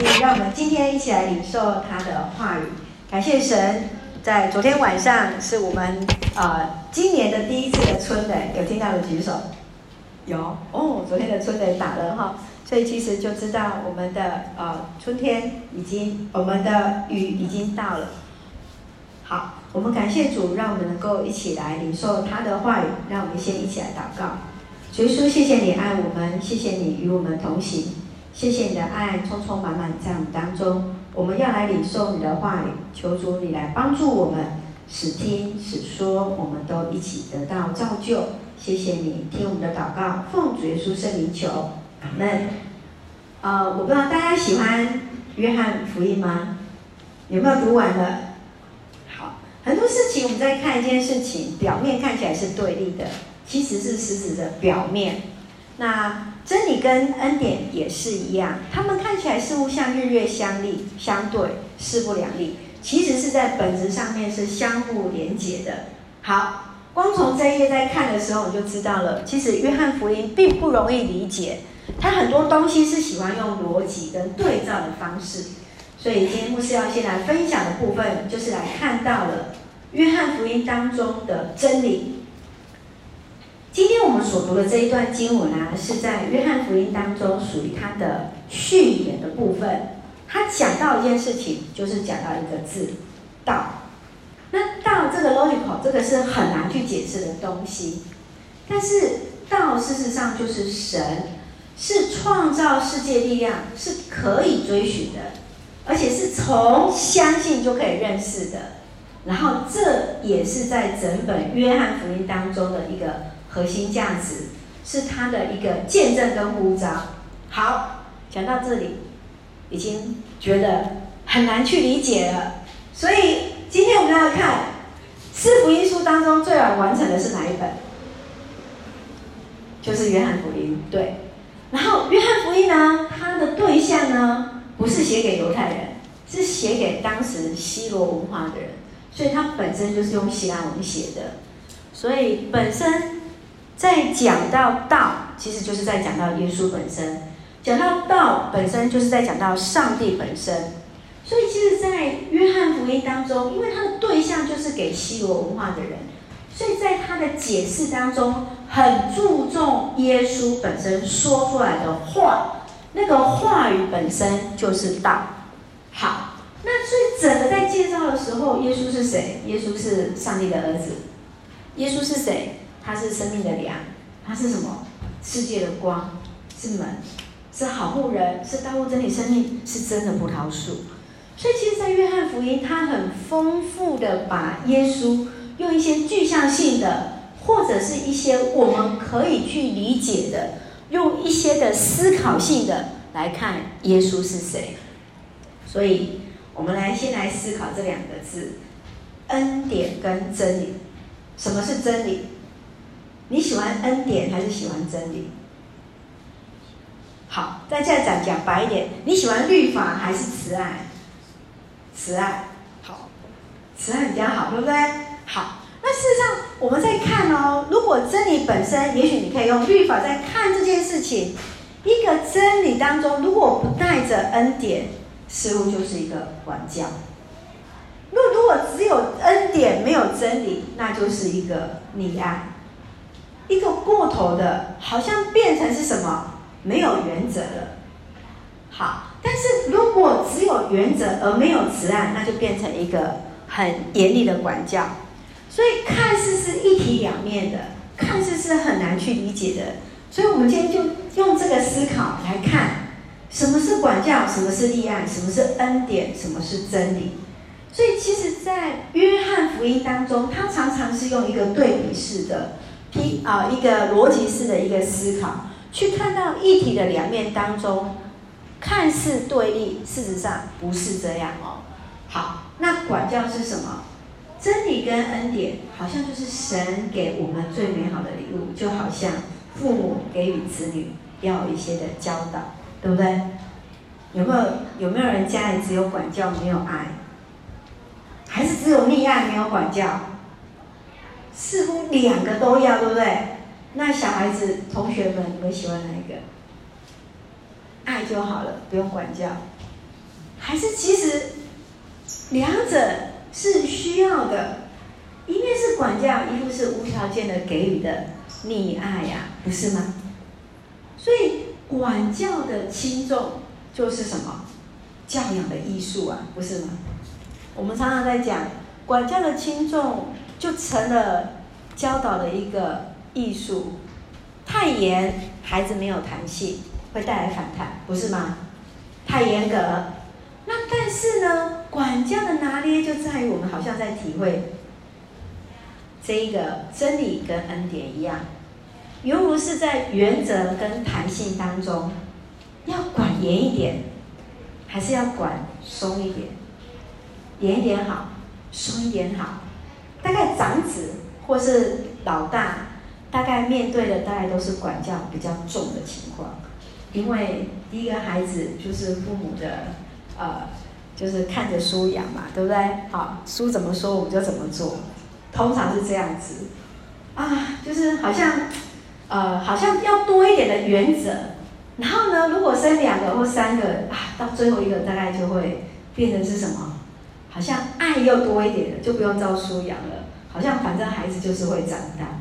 帝，让我们今天一起来领受他的话语。感谢神，在昨天晚上是我们呃今年的第一次的春雷，有听到的举手。有哦，昨天的春雷打了哈，所以其实就知道我们的呃春天已经，我们的雨已经到了。好，我们感谢主，让我们能够一起来领受他的话语。让我们先一起来祷告。主耶稣，谢谢你爱我们，谢谢你与我们同行。谢谢你的爱充充满满在我们当中，我们要来领受你的话语，求主你来帮助我们，使听使说，我们都一起得到造就。谢谢你听我们的祷告，奉主耶稣圣名求，阿门。呃，我不知道大家喜欢约翰福音吗？有没有读完了？好，很多事情我们在看一件事情，表面看起来是对立的，其实是实质的表面。那真理跟恩典也是一样，他们看起来似乎像日月相立、相对、势不两立，其实是在本质上面是相互连结的。好，光从这一页在看的时候，我就知道了，其实约翰福音并不容易理解，他很多东西是喜欢用逻辑跟对照的方式。所以今天牧师要先来分享的部分，就是来看到了约翰福音当中的真理。今天我们所读的这一段经文啊，是在约翰福音当中属于他的序言的部分。他讲到一件事情，就是讲到一个字“道”。那“道”这个 logical，这个是很难去解释的东西。但是“道”事实上就是神，是创造世界力量，是可以追寻的，而且是从相信就可以认识的。然后这也是在整本约翰福音当中的一个。核心价值是他的一个见证跟呼召。好，讲到这里，已经觉得很难去理解了。所以今天我们要看四福音书当中最晚完成的是哪一本？就是约翰福音。对。然后约翰福音呢，它的对象呢，不是写给犹太人，是写给当时希罗文化的人，所以它本身就是用希腊文写的。所以本身。在讲到道，其实就是在讲到耶稣本身；讲到道本身，就是在讲到上帝本身。所以，其实，在约翰福音当中，因为他的对象就是给希罗文化的人，所以在他的解释当中，很注重耶稣本身说出来的话，那个话语本身就是道。好，那所以整个在介绍的时候，耶稣是谁？耶稣是上帝的儿子。耶稣是谁？它是生命的粮，它是什么？世界的光，是门，是好牧人，是道路真理生命，是真的葡萄树。所以，其实，在约翰福音，他很丰富的把耶稣用一些具象性的，或者是一些我们可以去理解的，用一些的思考性的来看耶稣是谁。所以，我们来先来思考这两个字：恩典跟真理。什么是真理？你喜欢恩典还是喜欢真理？好，再再讲讲白一点，你喜欢律法还是慈爱？慈爱，好，慈爱比较好，对不对？好，那事实上我们在看哦，如果真理本身，也许你可以用律法在看这件事情。一个真理当中，如果不带着恩典，似乎就是一个管教。若如果只有恩典没有真理，那就是一个溺爱。一个过头的，好像变成是什么？没有原则了。好，但是如果只有原则而没有慈爱，那就变成一个很严厉的管教。所以看似是一体两面的，看似是很难去理解的。所以我们今天就用这个思考来看，什么是管教，什么是立案，什么是恩典，什么是真理。所以其实，在约翰福音当中，他常常是用一个对比式的。批啊，一个逻辑式的一个思考，去看到一体的两面当中，看似对立，事实上不是这样哦。好，那管教是什么？真理跟恩典，好像就是神给我们最美好的礼物，就好像父母给予子女要一些的教导，对不对？有没有有没有人家里只有管教没有爱？还是只有溺爱没有管教？似乎两个都要，对不对？那小孩子、同学们，你们喜欢哪一个？爱就好了，不用管教。还是其实两者是需要的？一面是管教，一面是无条件的给予的溺爱呀，不是吗？所以管教的轻重就是什么？教养的艺术啊，不是吗？我们常常在讲管教的轻重，就成了教导的一个艺术。太严，孩子没有弹性，会带来反弹，不是吗？太严格，那但是呢，管教的拿捏就在于我们好像在体会。这一个真理跟恩典一样，犹如是在原则跟弹性当中，要管严一点，还是要管松一点？严一点好，松一点好。大概长子或是老大，大概面对的大概都是管教比较重的情况，因为第一个孩子就是父母的，呃，就是看着书养嘛，对不对？好，书怎么说我们就怎么做。通常是这样子，啊，就是好像，呃，好像要多一点的原则。然后呢，如果生两个或三个，啊，到最后一个大概就会变成是什么？好像爱又多一点了，就不用照书养了。好像反正孩子就是会长大。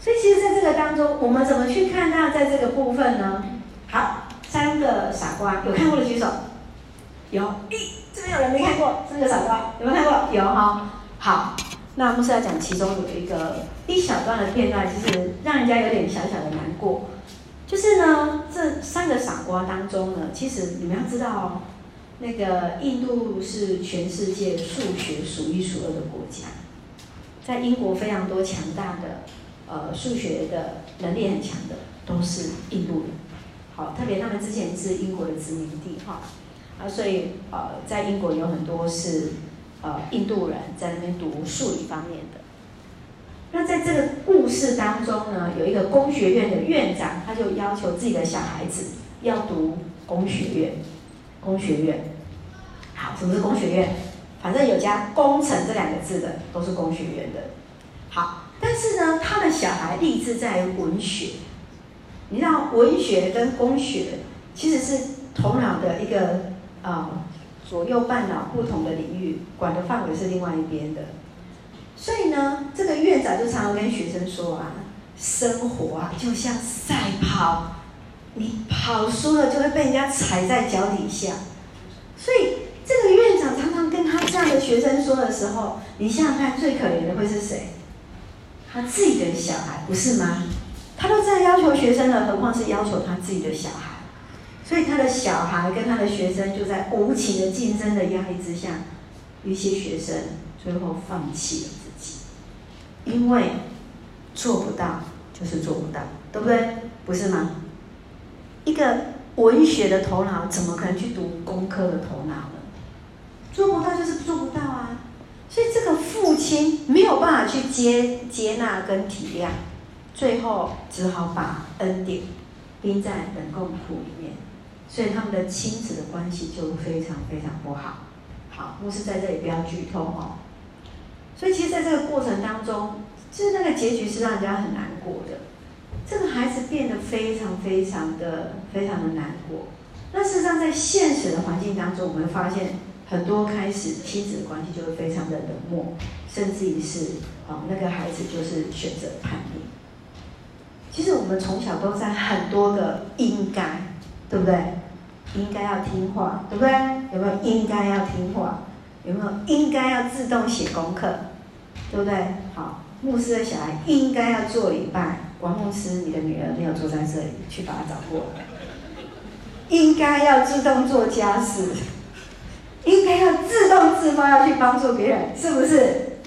所以其实在这个当中，我们怎么去看他在这个部分呢？好，三个傻瓜，有看过的举手。有，咦，这边有人没看过三个傻瓜，有没有看过？有哈，好。那牧师要讲其中有一个一小段的片段，其实让人家有点小小的难过。就是呢，这三个傻瓜当中呢，其实你们要知道哦，那个印度是全世界数学数一数二的国家，在英国非常多强大的呃数学的能力很强的都是印度人。好，特别他们之前是英国的殖民地哈，啊，所以呃在英国有很多是。呃，印度人在那边读数理方面的。那在这个故事当中呢，有一个工学院的院长，他就要求自己的小孩子要读工学院。工学院，好，什么是工学院？反正有加“工程”这两个字的，都是工学院的。好，但是呢，他的小孩立志在文学。你知道，文学跟工学其实是头脑的一个啊。左右半脑不同的领域，管的范围是另外一边的，所以呢，这个院长就常常跟学生说啊，生活啊就像赛跑，你跑输了就会被人家踩在脚底下。所以这个院长常常跟他这样的学生说的时候，你想想看，最可怜的会是谁？他自己的小孩，不是吗？他都这样要求学生了，何况是要求他自己的小孩？所以他的小孩跟他的学生就在无情的竞争的压力之下，有些学生最后放弃了自己，因为做不到就是做不到，对不对？不是吗？一个文学的头脑怎么可能去读工科的头脑呢？做不到就是做不到啊！所以这个父亲没有办法去接接纳跟体谅，最后只好把恩典冰在冷宫库里面。所以他们的亲子的关系就非常非常不好。好，牧师在这里不要剧透哦。所以其实在这个过程当中，就是那个结局是让人家很难过的。这个孩子变得非常非常的非常的难过。那事实上，在现实的环境当中，我们会发现很多开始亲子关系就会非常的冷漠，甚至于是啊，那个孩子就是选择叛逆。其实我们从小都在很多的应该。对不对？应该要听话，对不对？有没有应该要听话？有没有应该要自动写功课？对不对？好，牧师的小孩应该要做礼拜。王牧师，你的女儿没有坐在这里，去把她找过来。应该要自动做家事，应该要自动自发要去帮助别人，是不是？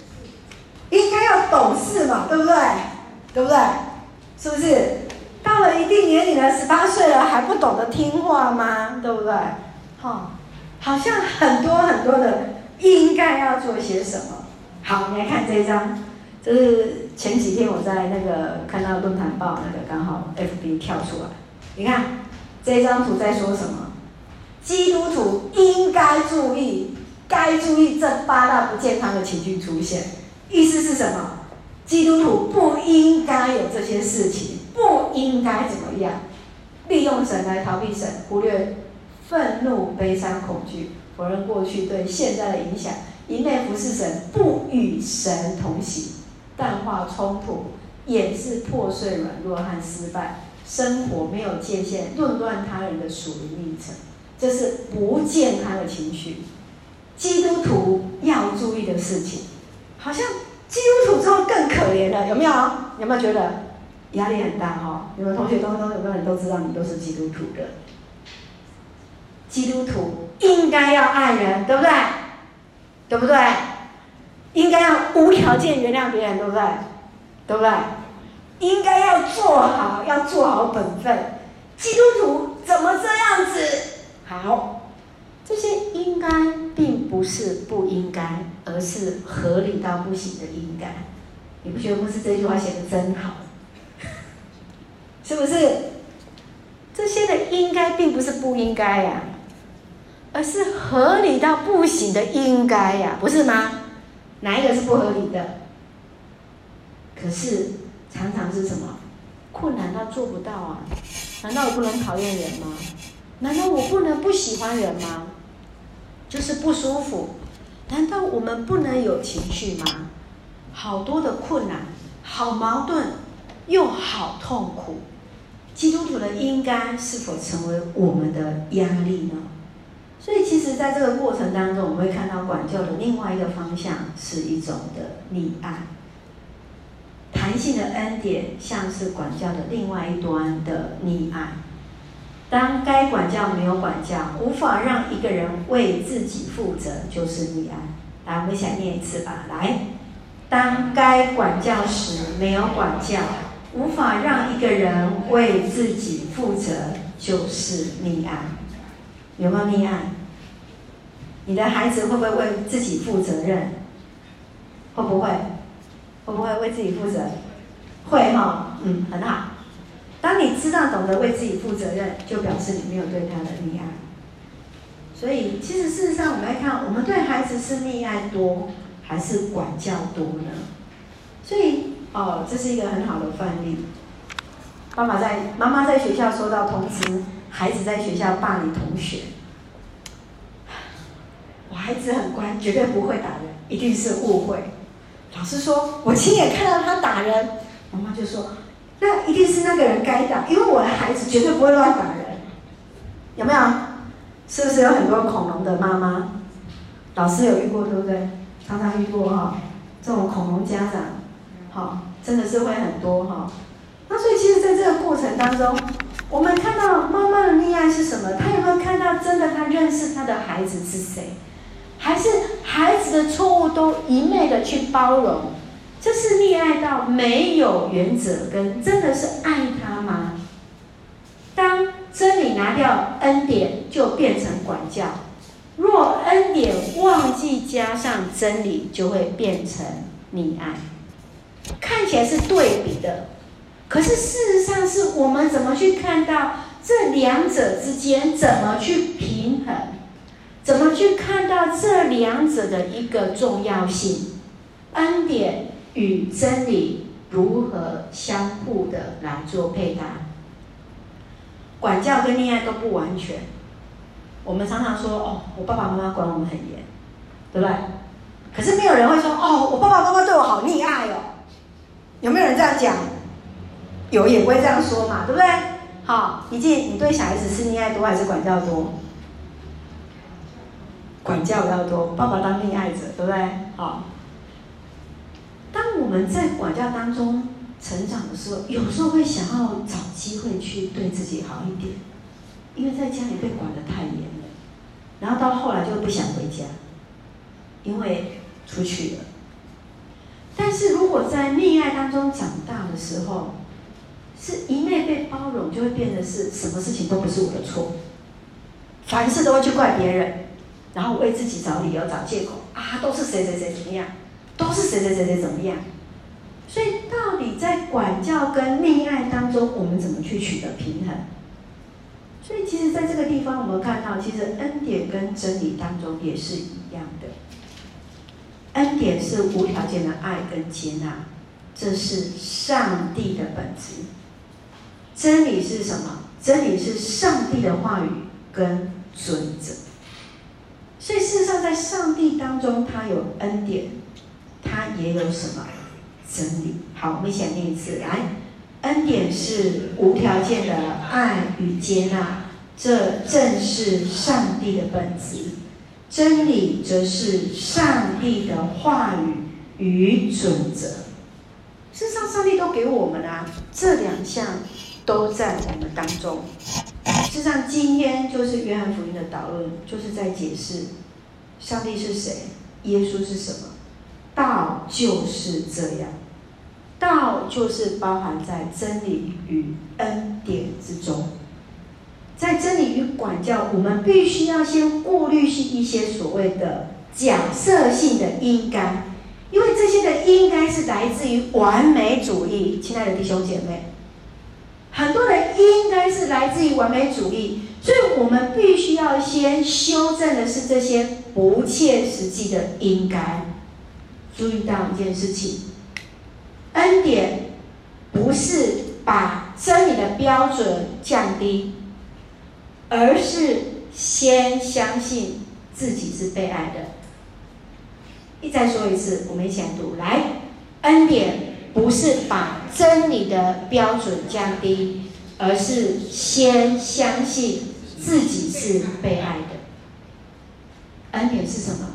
应该要懂事嘛，对不对？对不对？是不是？到了一定年龄了，十八岁了还不懂得听话吗？对不对？好，好像很多很多的应该要做些什么。好，你来看这一张，这是前几天我在那个看到论坛报那个刚好 FB 跳出来，你看这张图在说什么？基督徒应该注意，该注意这八大不健康的情绪出现，意思是什么？基督徒不应该有这些事情。不应该怎么样？利用神来逃避神，忽略愤怒、悲伤、恐惧，否认过去对现在的影响，一昧服侍神，不与神同行，淡化冲突，掩饰破碎、软弱和失败，生活没有界限，论断他人的属灵历程，这是不健康的情绪。基督徒要注意的事情，好像基督徒之后更可怜了，有没有？有没有觉得压力很大？哈，你们同学当中有没有人都知道你都是基督徒的？基督徒应该要爱人，对不对？对不对？应该要无条件原谅别人，对不对？对不对？应该要做好，要做好本分。基督徒怎么这样子？好，这些应该并不是不应该，而是合理到不行的应该。你不觉得牧师这句话写的真好？是不是？这些的应该并不是不应该呀。而是合理到不行的应该呀，不是吗？哪一个是不合理的？可是常常是什么？困难到做不到啊？难道我不能讨厌人吗？难道我不能不喜欢人吗？就是不舒服。难道我们不能有情绪吗？好多的困难，好矛盾，又好痛苦。基督徒的应该是否成为我们的压力呢？所以，其实，在这个过程当中，我们会看到管教的另外一个方向是一种的溺爱。弹性的恩典像是管教的另外一端的溺爱。当该管教没有管教，无法让一个人为自己负责，就是溺爱。来，我们一起来念一次吧。来，当该管教时没有管教，无法让一个人为自己负责，就是溺爱。有没有溺爱？你的孩子会不会为自己负责任？会不会？会不会为自己负责？会哈，嗯，很好。当你知道懂得为自己负责任，就表示你没有对他的溺爱。所以，其实事实上，我们来看，我们对孩子是溺爱多还是管教多呢？所以，哦，这是一个很好的范例。爸爸在，妈妈在学校收到通知。孩子在学校霸凌同学，我孩子很乖，绝对不会打人，一定是误会。老师说，我亲眼看到他打人，妈妈就说，那一定是那个人该打，因为我的孩子绝对不会乱打人。有没有？是不是有很多恐龙的妈妈？老师有遇过，对不对？常常遇过哈，这种恐龙家长，好，真的是会很多哈。那所以，其实在这个过程当中。我们看到妈妈的溺爱是什么？她有没有看到真的她认识她的孩子是谁？还是孩子的错误都一昧的去包容？这是溺爱到没有原则跟真的是爱他吗？当真理拿掉恩典，就变成管教；若恩典忘记加上真理，就会变成溺爱。看起来是对比的。可是事实上，是我们怎么去看到这两者之间怎么去平衡？怎么去看到这两者的一个重要性？恩典与真理如何相互的来做配搭？管教跟溺爱都不完全。我们常常说：“哦，我爸爸妈妈管我们很严，对不对？”可是没有人会说：“哦，我爸爸妈妈对我好溺爱哦。”有没有人这样讲？有也不会这样说嘛，对不对？好，一静，你对小孩子是溺爱多还是管教多？管教比较多，爸爸当溺爱者，对不对？好，当我们在管教当中成长的时候，有时候会想要找机会去对自己好一点，因为在家里被管得太严了，然后到后来就不想回家，因为出去了。但是如果在溺爱当中长大的时候，是一昧被包容，就会变得是什么事情都不是我的错，凡事都会去怪别人，然后为自己找理由、找借口啊，都是谁谁谁怎么样，都是谁谁谁谁怎么样。所以到底在管教跟溺爱当中，我们怎么去取得平衡？所以其实在这个地方，我们看到，其实恩典跟真理当中也是一样的。恩典是无条件的爱跟接纳，这是上帝的本质。真理是什么？真理是上帝的话语跟准则。所以事实上，在上帝当中，他有恩典，他也有什么真理？好，我们一起来念一次。来，恩典是无条件的爱与接纳，这正是上帝的本质。真理则是上帝的话语与准则。事实上，上帝都给我们啊，这两项都在我们当中。事实上，今天就是约翰福音的导论，就是在解释上帝是谁，耶稣是什么。道就是这样，道就是包含在真理与恩典之中。在真理与管教，我们必须要先过滤一些所谓的假设性的应该，因为这些的应该是来自于完美主义，亲爱的弟兄姐妹。很多人应该是来自于完美主义，所以我们必须要先修正的是这些不切实际的应该。注意到一件事情，恩典不是把真理的标准降低，而是先相信自己是被爱的。一再说一次，我们一起来读，来，恩典。不是把真理的标准降低，而是先相信自己是被爱的。恩典是什么？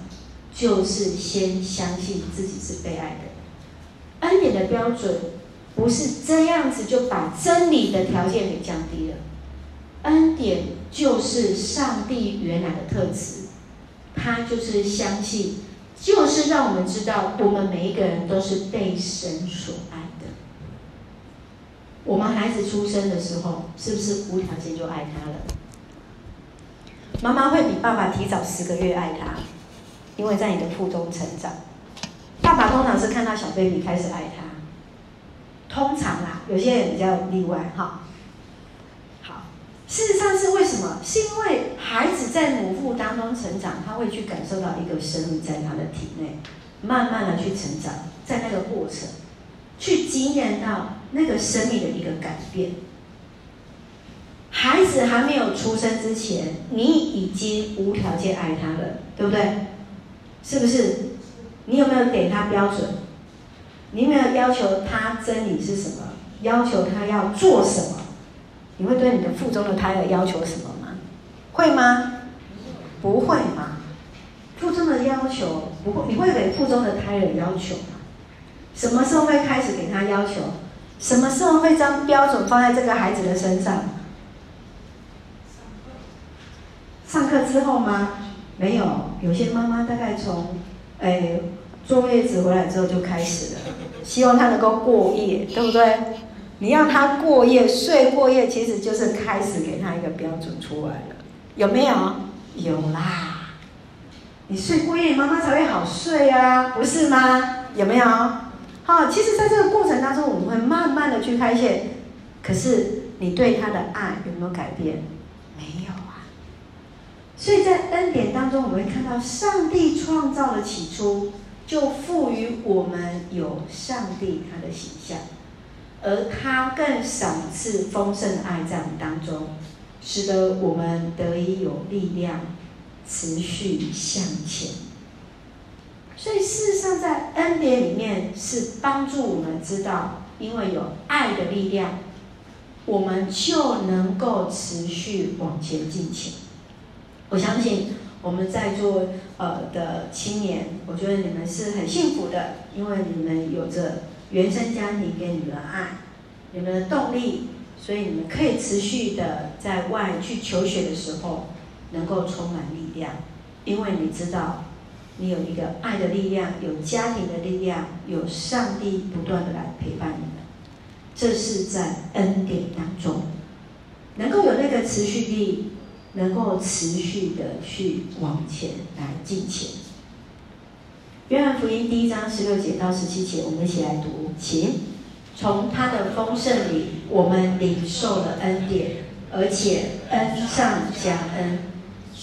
就是先相信自己是被爱的。恩典的标准不是这样子就把真理的条件给降低了。恩典就是上帝原来的特质，他就是相信。就是让我们知道，我们每一个人都是被神所爱。我们孩子出生的时候，是不是无条件就爱他了？妈妈会比爸爸提早十个月爱他，因为在你的腹中成长。爸爸通常是看到小 baby 开始爱他，通常啦，有些人比较例外哈。事实上是为什么？是因为孩子在母腹当中成长，他会去感受到一个生命在他的体内，慢慢的去成长，在那个过程，去经验到那个生命的一个改变。孩子还没有出生之前，你已经无条件爱他了，对不对？是不是？你有没有给他标准？你有没有要求他真理是什么？要求他要做什么？你会对你的腹中的胎儿要求什么吗？会吗？不会吗？腹中的要求不会，你会给腹中的胎儿要求？什么时候会开始给他要求？什么时候会将标准放在这个孩子的身上？上课之后吗？没有，有些妈妈大概从哎坐月子回来之后就开始了，希望他能够过夜，对不对？你让他过夜，睡过夜，其实就是开始给他一个标准出来了，有没有？有啦。你睡过夜，妈妈才会好睡啊，不是吗？有没有？好，其实在这个过程当中，我们会慢慢的去开线。可是你对他的爱有没有改变？没有啊。所以在恩典当中，我们会看到上帝创造的起初，就赋予我们有上帝他的形象。而他更赏赐丰盛的爱在我们当中，使得我们得以有力量持续向前。所以事实上，在恩典里面是帮助我们知道，因为有爱的力量，我们就能够持续往前进行。我相信我们在座呃的青年，我觉得你们是很幸福的，因为你们有着。原生家庭给你们的爱，你们的动力，所以你们可以持续的在外去求学的时候，能够充满力量，因为你知道，你有一个爱的力量，有家庭的力量，有上帝不断的来陪伴你们，这是在恩典当中，能够有那个持续力，能够持续的去往前来进前。约翰福音第一章十六节到十七节，我们一起来读，请。从他的丰盛里，我们领受了恩典，而且恩上加恩。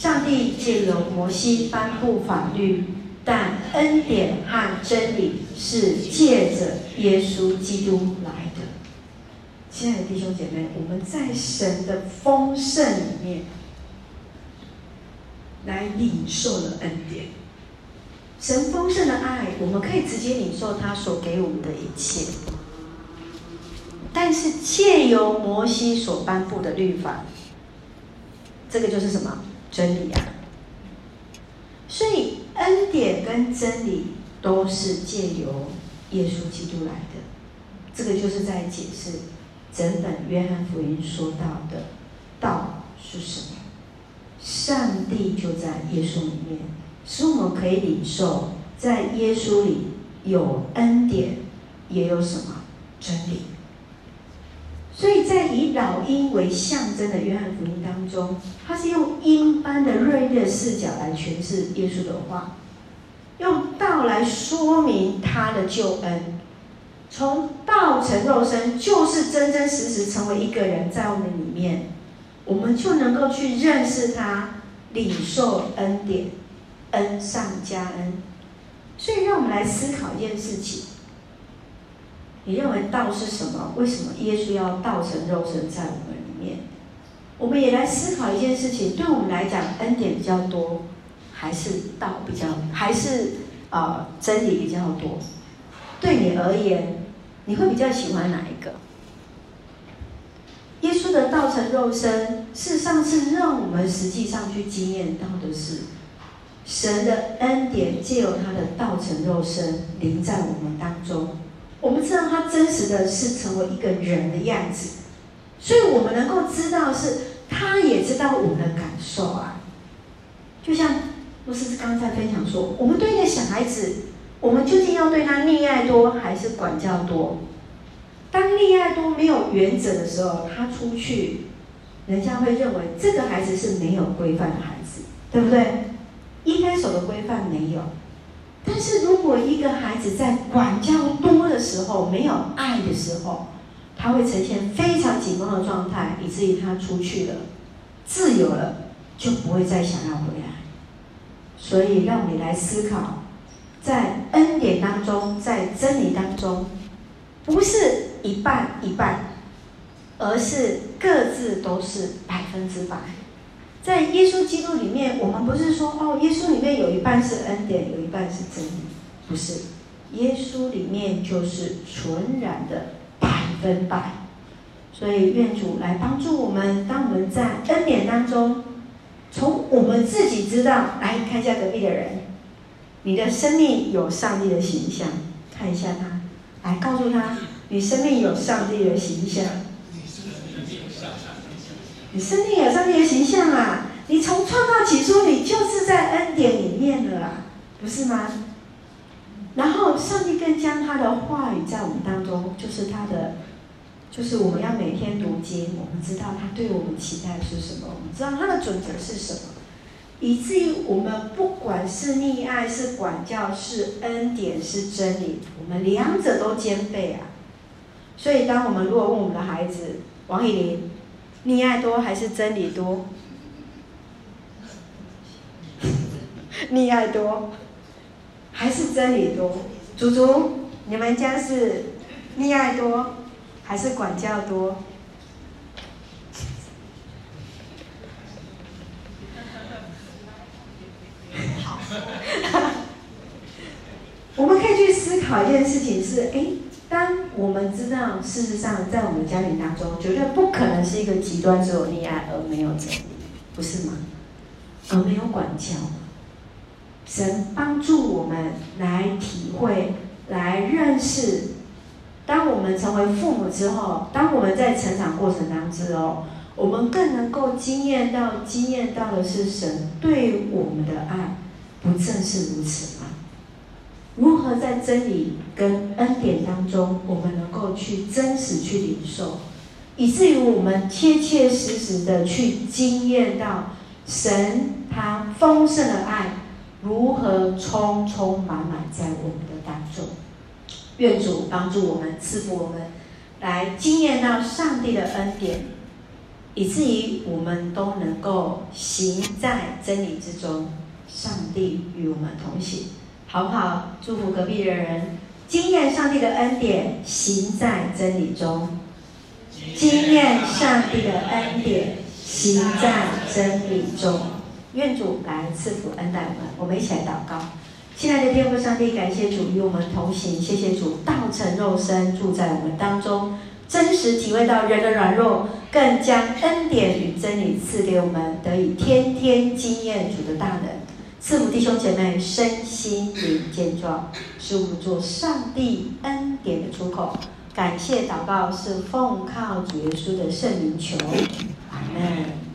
上帝借由摩西颁布法律，但恩典和真理是借着耶稣基督来的。亲爱的弟兄姐妹，我们在神的丰盛里面，来领受了恩典。神丰盛的爱，我们可以直接领受他所给我们的一切。但是借由摩西所颁布的律法，这个就是什么真理啊？所以恩典跟真理都是借由耶稣基督来的。这个就是在解释整本约翰福音说到的道是什么？上帝就在耶稣里面，使我们可以领受在耶稣里有恩典，也有什么真理。所以在以老鹰为象征的约翰福音当中，他是用鹰般的锐利的视角来诠释耶稣的话，用道来说明他的救恩。从道成肉身，就是真真实实成为一个人，在我们里面，我们就能够去认识他，领受恩典，恩上加恩。所以，让我们来思考一件事情。你认为道是什么？为什么耶稣要道成肉身在我们里面？我们也来思考一件事情：对我们来讲，恩典比较多，还是道比较，还是啊、真理比较多？对你而言，你会比较喜欢哪一个？耶稣的道成肉身，事实上是让我们实际上去经验到的是神的恩典，借由他的道成肉身临在我们当中。我们知道他真实的是成为一个人的样子，所以我们能够知道是，他也知道我们的感受啊。就像牧师刚才分享说，我们对一个小孩子，我们究竟要对他溺爱多还是管教多？当溺爱多没有原则的时候，他出去，人家会认为这个孩子是没有规范的孩子，对不对？应该守的规范没有。但是如果一个孩子在管教多的时候，没有爱的时候，他会呈现非常紧绷的状态，以至于他出去了，自由了，就不会再想要回来。所以，让我们来思考，在恩典当中，在真理当中，不是一半一半，而是各自都是百分之百。在耶稣基督里面，我们不是说哦，耶稣里面有一半是恩典，有一半是真理，不是。耶稣里面就是纯然的百分百。所以愿主来帮助我们，当我们在恩典当中，从我们自己知道，来看一下隔壁的人，你的生命有上帝的形象，看一下他，来告诉他，你生命有上帝的形象。你生命有上帝的形象啊！你从创造起初，你就是在恩典里面的啦，不是吗？然后上帝更将他的话语在我们当中，就是他的，就是我们要每天读经，我们知道他对我们期待是什么，我们知道他的准则是什么，以至于我们不管是溺爱、是管教、是恩典、是真理，我们两者都兼备啊。所以，当我们如果问我们的孩子王以琳。溺爱多还是真理多？溺爱多还是真理多？祖祖，你们家是溺爱多还是管教多？好，我们可以去思考一件事情是：哎。当我们知道，事实上，在我们家庭当中，绝对不可能是一个极端，只有溺爱而没有真理，不是吗？而没有管教。神帮助我们来体会、来认识。当我们成为父母之后，当我们在成长过程当中哦，我们更能够经验到、经验到的是神对我们的爱，不正是如此吗？如何在真理跟恩典当中，我们能够去真实去领受，以至于我们切切实实的去经验到神他丰盛的爱如何充充满满在我们的当中。愿主帮助我们，赐福我们，来经验到上帝的恩典，以至于我们都能够行在真理之中。上帝与我们同行。好不好？祝福隔壁的人，经验上帝的恩典，行在真理中。经验上帝的恩典，行在真理中。愿主来赐福恩待我们。我们一起来祷告。亲爱的天父上帝，感谢主与我们同行，谢谢主道成肉身住在我们当中，真实体会到人的软弱，更将恩典与真理赐给我们，得以天天经验主的大能。赐福弟兄姐妹身心灵健壮，使我们做上帝恩典的出口。感谢祷告是奉靠主耶稣的圣灵求，阿门。